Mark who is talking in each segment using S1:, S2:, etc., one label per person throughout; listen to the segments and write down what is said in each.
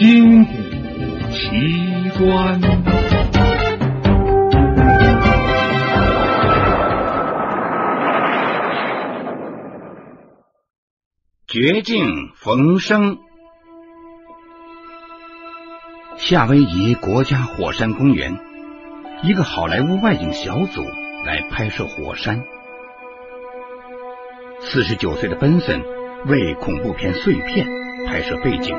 S1: 金谷奇观。
S2: 绝境逢生。夏威夷国家火山公园，一个好莱坞外景小组来拍摄火山。四十九岁的奔森为恐怖片《碎片》拍摄背景，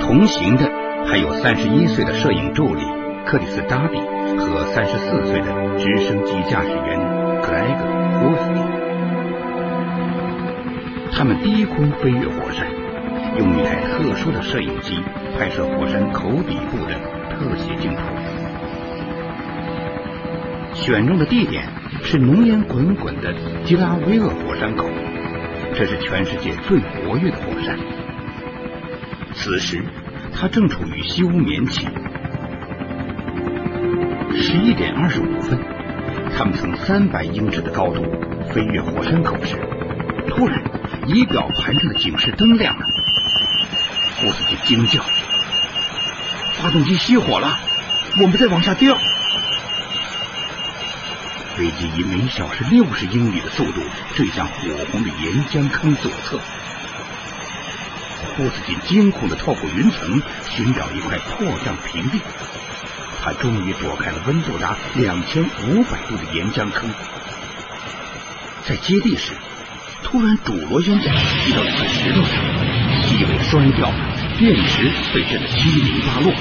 S2: 同行的还有三十一岁的摄影助理克里斯·达比和三十四岁的直升机驾驶员克莱格·胡斯。他们低空飞越火山，用一台特殊的摄影机拍摄火山口底部的特写镜头。选中的地点是浓烟滚滚的基拉维厄火山口，这是全世界最活跃的火山。此时，他正处于休眠期。十一点二十五分，他们从三百英尺的高度飞越火山口时，突然。仪表盘上的警示灯亮了，胡斯就惊叫：“发动机熄火了，我们在往下掉！”飞机以每小时六十英里的速度坠向火红的岩浆坑左侧。波斯进惊恐的透过云层寻找一块破降平地，他终于躲开了温度达两千五百度的岩浆坑，在接地时。突然，主螺旋桨击到一块石头上，机尾摔掉了，电池被震得七零八落，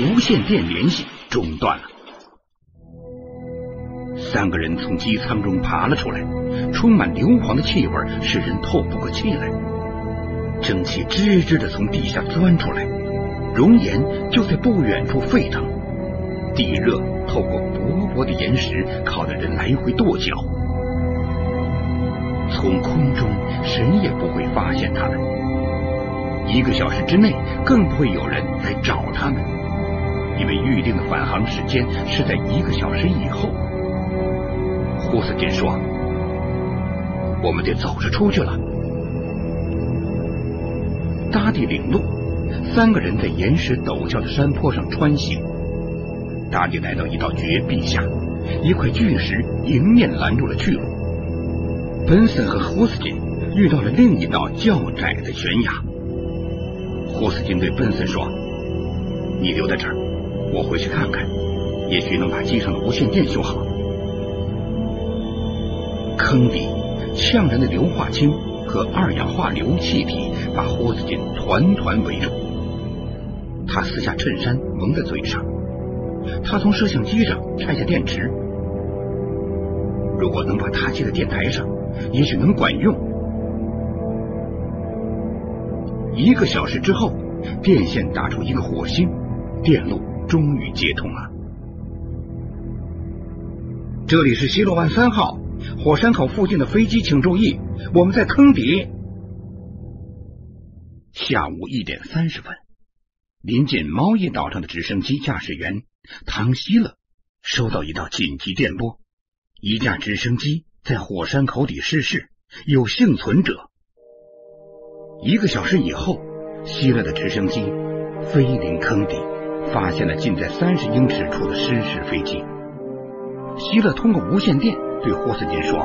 S2: 无线电联系中断了。三个人从机舱中爬了出来，充满硫磺的气味使人透不过气来，蒸汽吱吱的从地下钻出来，熔岩就在不远处沸腾，地热透过薄薄的岩石，烤得人来回跺脚。从空中，谁也不会发现他们。一个小时之内，更不会有人来找他们，因为预定的返航时间是在一个小时以后。胡斯金说：“我们得走着出去了。”搭地领路，三个人在岩石陡峭的山坡上穿行。搭地来到一道绝壁下，一块巨石迎面拦住了去路。本森和胡斯金遇到了另一道较窄的悬崖。胡斯金对本森说：“你留在这儿，我回去看看，也许能把机上的无线电修好。”坑底呛人的硫化氢和二氧化硫气体把胡子金团团围住。他撕下衬衫蒙在嘴上，他从摄像机上拆下电池。如果能把它接在电台上。也许能管用。一个小时之后，电线打出一个火星，电路终于接通了。这里是西洛万三号火山口附近的飞机，请注意，我们在坑底。下午一点三十分，临近猫叶岛上的直升机驾驶员唐希勒收到一道紧急电波，一架直升机。在火山口底失事，有幸存者。一个小时以后，希勒的直升机飞临坑底，发现了近在三十英尺处的失事飞机。希勒通过无线电对霍斯金说：“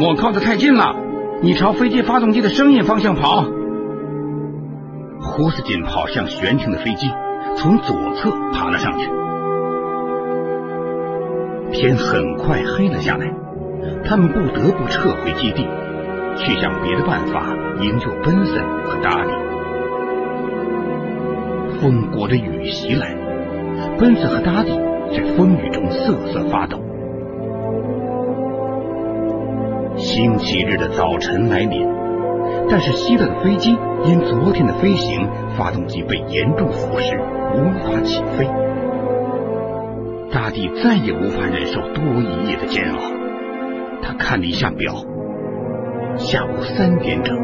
S2: 我靠得太近了，你朝飞机发动机的声音方向跑。”胡斯金跑向悬停的飞机，从左侧爬了上去。天很快黑了下来。他们不得不撤回基地，去想别的办法营救奔森和达里。风裹着雨袭来，奔森和达里在风雨中瑟瑟发抖。星期日的早晨来临，但是希勒的飞机因昨天的飞行，发动机被严重腐蚀，无法起飞。大地再也无法忍受多一夜的煎熬。他看了一下表，下午三点整。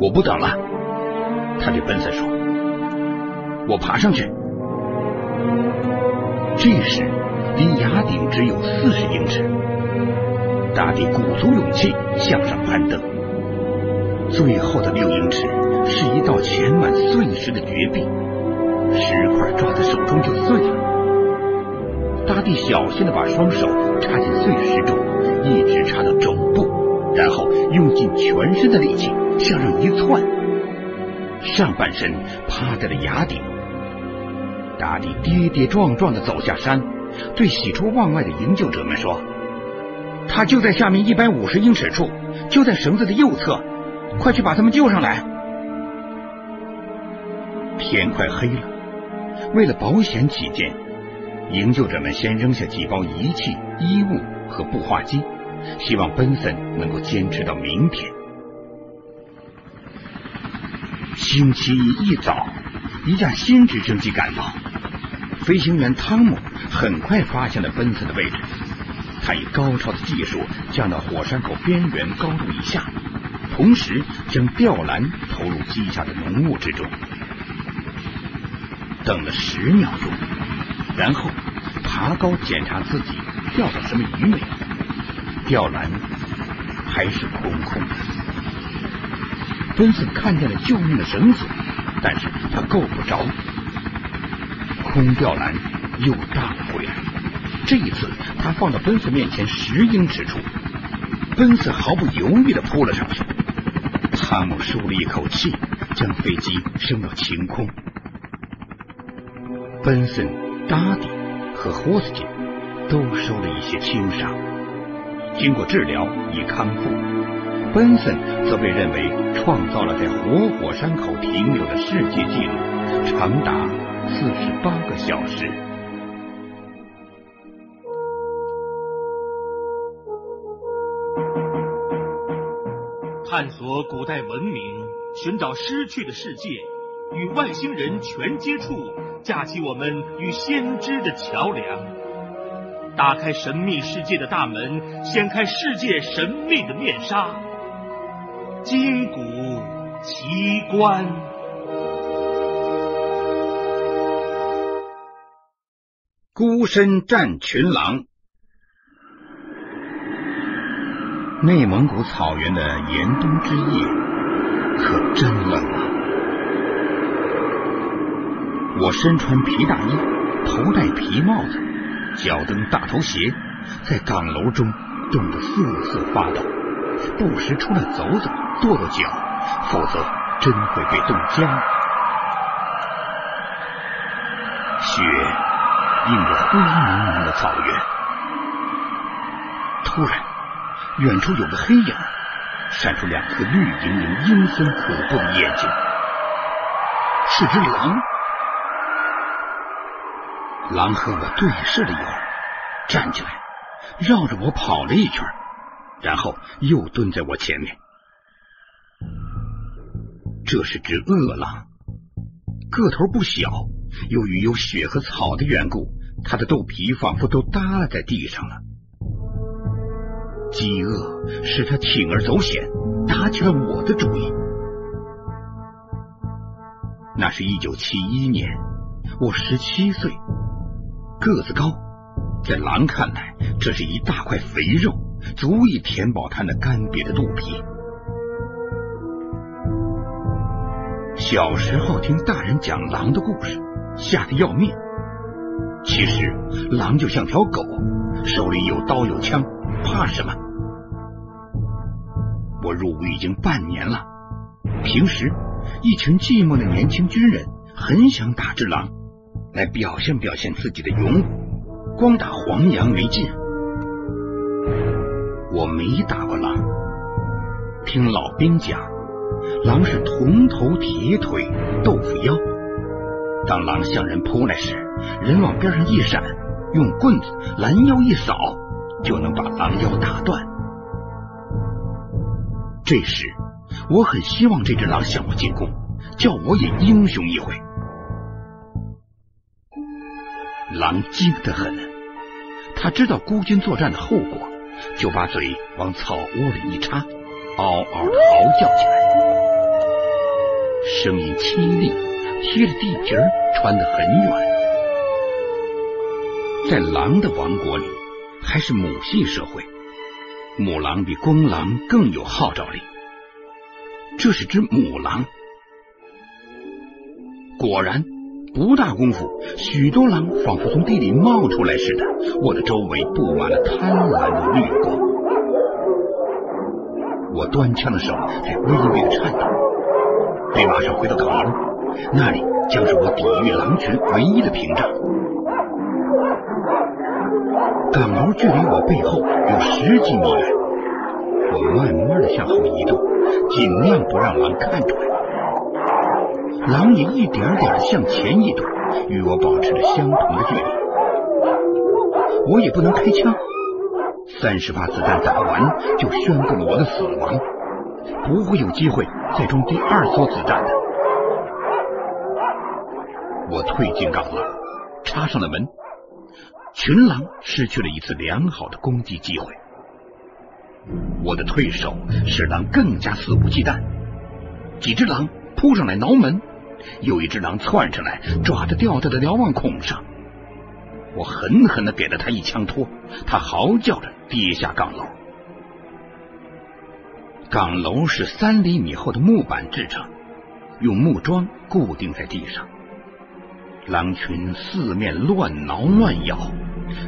S2: 我不等了，他对奔森说：“我爬上去。”这时离崖顶只有四十英尺，大地鼓足勇气向上攀登。最后的六英尺是一道填满碎石的绝壁，石块抓在手中就碎了。大地小心的把双手插进碎石中，一直插到肘部，然后用尽全身的力气向上一窜，上半身趴在了崖顶。大地跌跌撞撞的走下山，对喜出望外的营救者们说：“他就在下面一百五十英尺处，就在绳子的右侧，快去把他们救上来。”天快黑了，为了保险起见。营救者们先扔下几包仪器、衣物和步话机，希望奔森能够坚持到明天。星期一一早，一架新直升机赶到，飞行员汤姆很快发现了奔森的位置。他以高超的技术降到火山口边缘高度以下，同时将吊篮投入机下的浓雾之中。等了十秒钟。然后爬高检查自己钓到什么鱼没有，吊篮还是空空的。奔斯看见了救命的绳子，但是他够不着。空吊篮又大了回来，这一次他放到奔斯面前十英尺处，奔森毫不犹豫的扑了上去。汤姆舒了一口气，将飞机升到晴空。奔森。达迪和霍斯金都受了一些轻伤，经过治疗已康复。奔森则被认为创造了在活火山口停留的世界纪录，长达四十八个小时。
S3: 探索古代文明，寻找失去的世界，与外星人全接触。架起我们与先知的桥梁，打开神秘世界的大门，掀开世界神秘的面纱，金谷奇观。
S2: 孤身战群狼。内蒙古草原的严冬之夜，可真冷啊！我身穿皮大衣，头戴皮帽子，脚蹬大头鞋，在岗楼中冻得瑟瑟发抖，不时出来走走，跺跺脚，否则真会被冻僵。雪映着灰蒙蒙的草原，突然，远处有个黑影，闪出两颗绿莹莹、阴森恐怖的眼睛，是只狼。狼和我对视了一会儿，站起来，绕着我跑了一圈，然后又蹲在我前面。这是只恶狼，个头不小，由于有雪和草的缘故，它的肚皮仿佛都耷拉在地上了。饥饿使他铤而走险，打起了我的主意。那是一九七一年，我十七岁。个子高，在狼看来，这是一大块肥肉，足以填饱他那干瘪的肚皮。小时候听大人讲狼的故事，吓得要命。其实狼就像条狗，手里有刀有枪，怕什么？我入伍已经半年了，平时一群寂寞的年轻军人很想打只狼。来表现表现自己的勇武，光打黄羊没劲。我没打过狼，听老兵讲，狼是铜头铁腿豆腐腰。当狼向人扑来时，人往边上一闪，用棍子拦腰一扫，就能把狼腰打断。这时，我很希望这只狼向我进攻，叫我也英雄一回。狼精得很，他知道孤军作战的后果，就把嘴往草窝里一插，嗷嗷的嚎叫起来，声音凄厉，贴着地皮传得很远。在狼的王国里，还是母系社会，母狼比公狼更有号召力。这是只母狼，果然，不大功夫，许多狼仿佛从地里冒出来似的，我的周围布满了贪婪的绿光。我端枪的手在微微的颤抖，得马上回到岗楼，那里将是我抵御狼群唯一的屏障。岗楼距离我背后有十几米远，我慢慢的向后移动，尽量不让狼看出来。狼也一点点向前移动，与我保持着相同的距离。我也不能开枪，三十发子弹打完就宣布了我的死亡，不会有机会再装第二梭子弹的。我退进岗楼，插上了门。群狼失去了一次良好的攻击机会，我的退守使狼更加肆无忌惮。几只狼扑上来挠门，又一只狼窜上来，爪子掉在了瞭望孔上。我狠狠的给了他一枪托，他嚎叫着跌下岗楼。岗楼是三厘米厚的木板制成，用木桩固定在地上。狼群四面乱挠乱咬，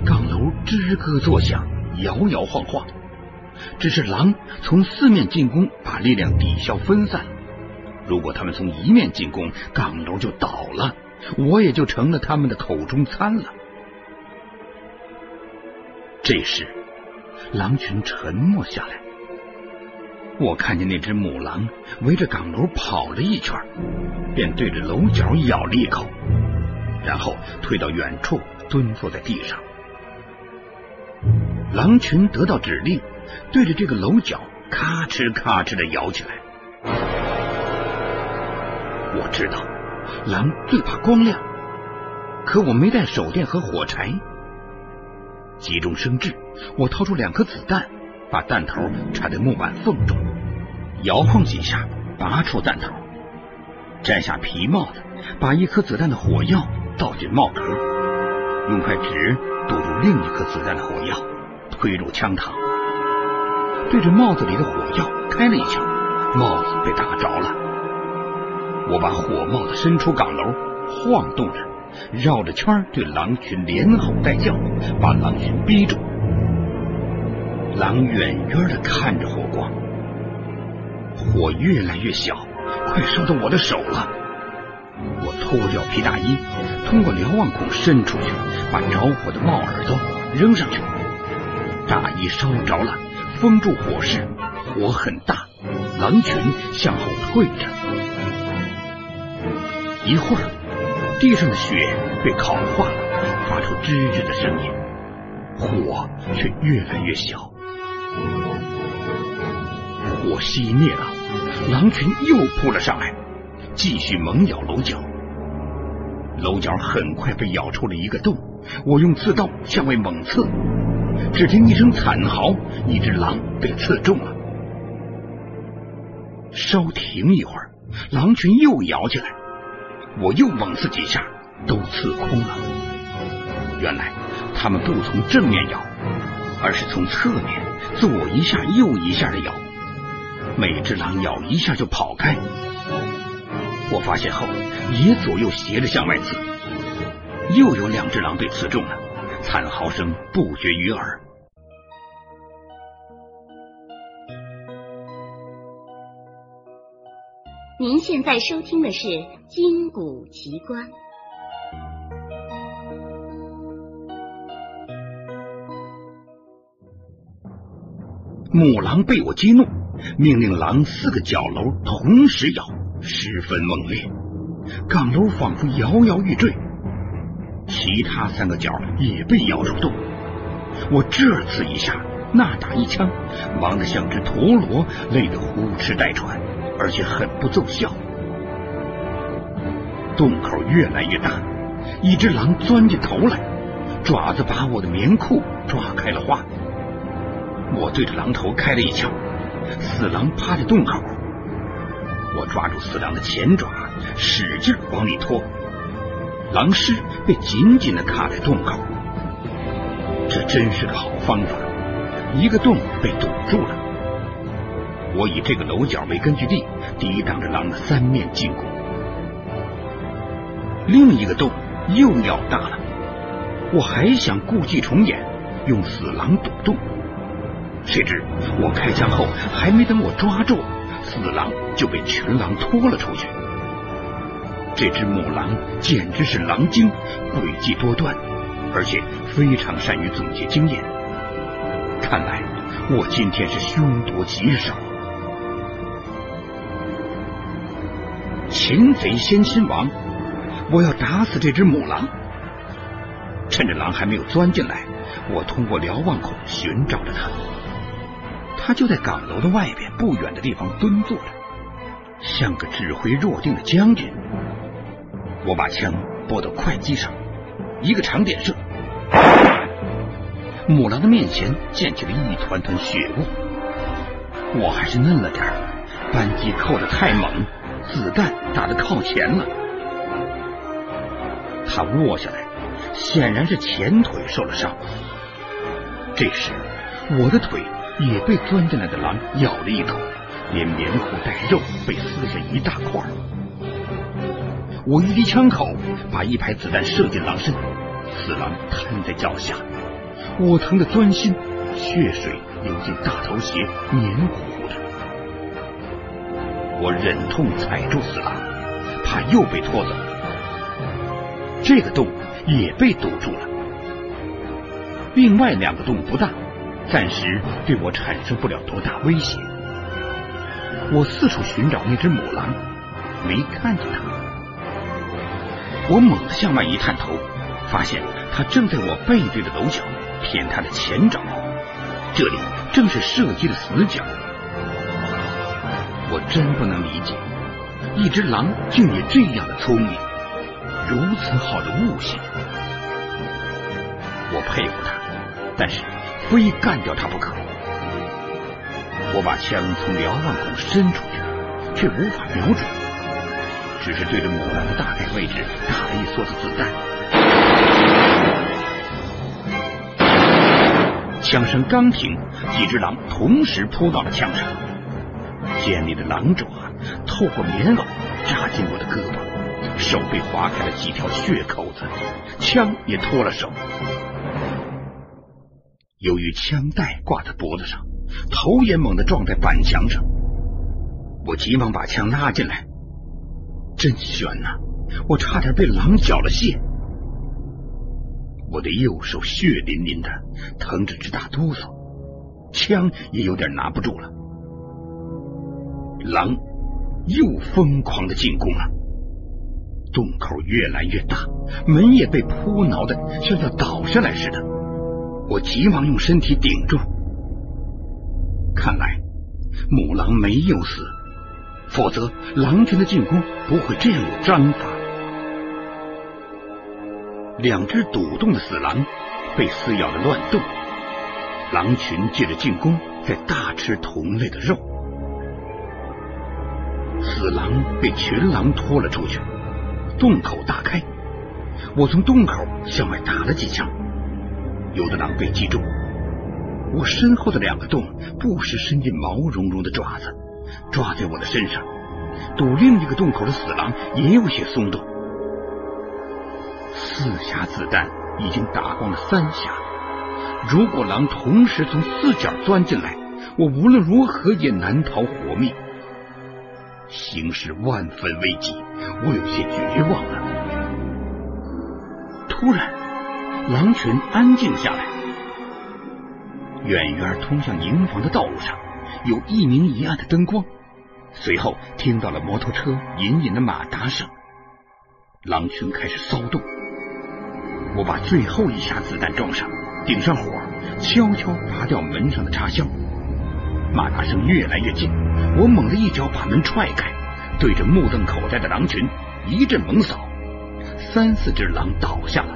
S2: 岗楼吱咯作响，摇摇晃晃。只是狼从四面进攻，把力量抵消分散。如果他们从一面进攻，岗楼就倒了，我也就成了他们的口中餐了。这时，狼群沉默下来。我看见那只母狼围着岗楼跑了一圈，便对着楼角咬了一口。然后退到远处，蹲坐在地上。狼群得到指令，对着这个楼角咔哧咔哧的摇起来。我知道狼最怕光亮，可我没带手电和火柴。急中生智，我掏出两颗子弹，把弹头插在木板缝中，摇晃几下，拔出弹头，摘下皮帽子，把一颗子弹的火药。倒进帽壳，用块纸堵住另一颗子弹的火药，推入枪膛，对着帽子里的火药开了一枪，帽子被打着了。我把火帽子伸出岗楼，晃动着，绕着圈对狼群连吼带叫，把狼群逼住。狼远远的看着火光，火越来越小，快烧到我的手了。我脱掉皮大衣，通过瞭望孔伸出去，把着火的帽耳朵扔上去。大衣烧着了，封住火势，火很大，狼群向后退着。一会儿，地上的雪被烤化了，发出吱吱的声音，火却越来越小。火熄灭了，狼群又扑了上来。继续猛咬楼角，楼角很快被咬出了一个洞。我用刺刀向外猛刺，只听一声惨嚎，一只狼被刺中了。稍停一会儿，狼群又咬起来，我又猛刺几下，都刺空了。原来他们不从正面咬，而是从侧面左一下右一下的咬，每只狼咬一下就跑开。我发现后，也左右斜着向外刺，又有两只狼被刺中了，惨嚎声不绝于耳。
S4: 您现在收听的是《金谷奇观》。
S2: 母狼被我激怒，命令狼四个角楼同时咬。十分猛烈，岗楼仿佛摇摇欲坠，其他三个角也被咬出洞。我这刺一下，那打一枪，忙得像只陀螺，累得呼哧带喘，而且很不奏效。洞口越来越大，一只狼钻进头来，爪子把我的棉裤抓开了花。我对着狼头开了一枪，死狼趴在洞口。我抓住四狼的前爪，使劲往里拖，狼尸被紧紧的卡在洞口。这真是个好方法，一个洞被堵住了。我以这个楼角为根据地，抵挡着狼的三面进攻。另一个洞又要大了。我还想故伎重演，用死狼堵洞，谁知我开枪后，还没等我抓住死狼，就被群狼拖了出去。这只母狼简直是狼精，诡计多端，而且非常善于总结经验。看来我今天是凶多吉少。擒贼先擒王，我要打死这只母狼。趁着狼还没有钻进来，我通过瞭望孔寻找着它。它就在岗楼的外边不远的地方蹲坐着，像个指挥若定的将军。我把枪拨到快机上，一个长点射，母狼的面前溅起了一团团血雾。我还是嫩了点扳机扣的太猛，子弹打的靠前了。他卧下来。显然是前腿受了伤。这时，我的腿也被钻进来的狼咬了一口，连棉裤带肉被撕下一大块。我一离枪口，把一排子弹射进狼身，死狼瘫在脚下。我疼得钻心，血水流进大头鞋，黏糊糊的。我忍痛踩住死狼，怕又被拖走。这个洞。也被堵住了。另外两个洞不大，暂时对我产生不了多大威胁。我四处寻找那只母狼，没看见它。我猛地向外一探头，发现他正在我背对的楼角舔他的前爪，这里正是射击的死角。我真不能理解，一只狼竟也这样的聪明。如此好的悟性，我佩服他，但是非干掉他不可。我把枪从瞭望孔伸出去，却无法瞄准，只是对着母狼的大概位置打了一梭子子弹。枪声刚停，几只狼同时扑到了枪上，尖利的狼爪透过棉袄扎进我的胳膊。手被划开了几条血口子，枪也脱了手。由于枪带挂在脖子上，头也猛地撞在板墙上。我急忙把枪拉进来，真悬呐！我差点被狼缴了械。我的右手血淋淋的，疼着直打哆嗦，枪也有点拿不住了。狼又疯狂的进攻了。洞口越来越大，门也被扑挠的像要倒下来似的。我急忙用身体顶住。看来母狼没有死，否则狼群的进攻不会这样有章法。两只堵洞的死狼被撕咬的乱动，狼群借着进攻在大吃同类的肉。死狼被群狼拖了出去。洞口大开，我从洞口向外打了几枪，有的狼被击中。我身后的两个洞不时伸进毛茸茸的爪子，抓在我的身上。堵另一个洞口的死狼也有些松动。四匣子弹已经打光了三匣，如果狼同时从四角钻进来，我无论如何也难逃活命。形势万分危急，我有些绝望了。突然，狼群安静下来。远远通向营房的道路上有一明一暗的灯光，随后听到了摩托车隐隐的马达声。狼群开始骚动。我把最后一下子弹装上，顶上火，悄悄拔掉门上的插销。马达声越来越近，我猛地一脚把门踹开，对着目瞪口呆的狼群一阵猛扫，三四只狼倒下了。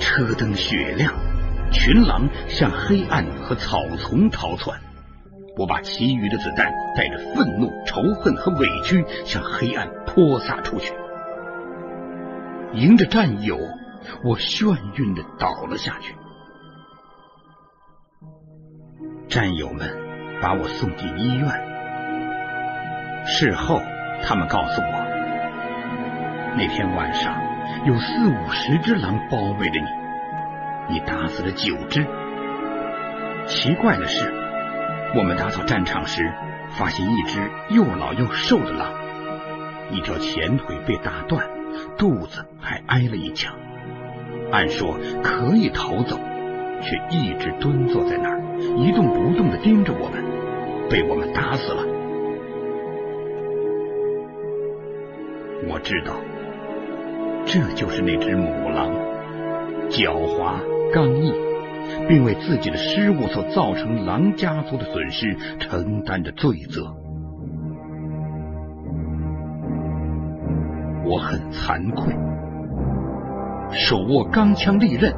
S2: 车灯雪亮，群狼向黑暗和草丛逃窜。我把其余的子弹带着愤怒、仇恨和委屈向黑暗泼洒出去。迎着战友，我眩晕的倒了下去。战友们把我送进医院。事后，他们告诉我，那天晚上有四五十只狼包围着你，你打死了九只。奇怪的是，我们打扫战场时，发现一只又老又瘦的狼，一条前腿被打断，肚子还挨了一枪。按说可以逃走，却一直蹲坐在那儿，一动不动的盯着我们，被我们打死了。我知道，这就是那只母狼，狡猾刚毅，并为自己的失误所造成狼家族的损失承担着罪责。我很惭愧。手握钢枪利刃，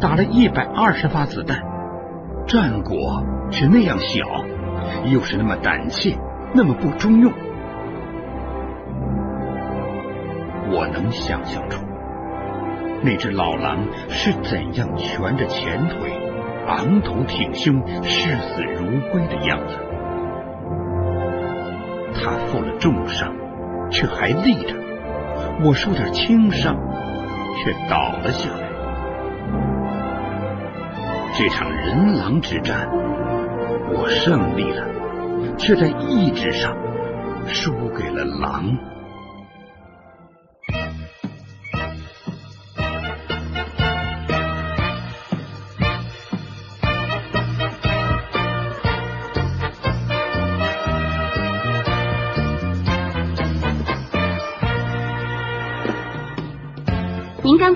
S2: 打了一百二十发子弹，战果却那样小，又是那么胆怯，那么不中用。我能想象出那只老狼是怎样蜷着前腿，昂头挺胸，视死如归的样子。他负了重伤，却还立着；我受点轻伤。却倒了下来。这场人狼之战，我胜利了，却在意志上输给了狼。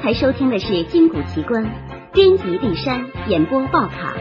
S4: 才收听的是《金谷奇观》，编辑立山，演播报卡。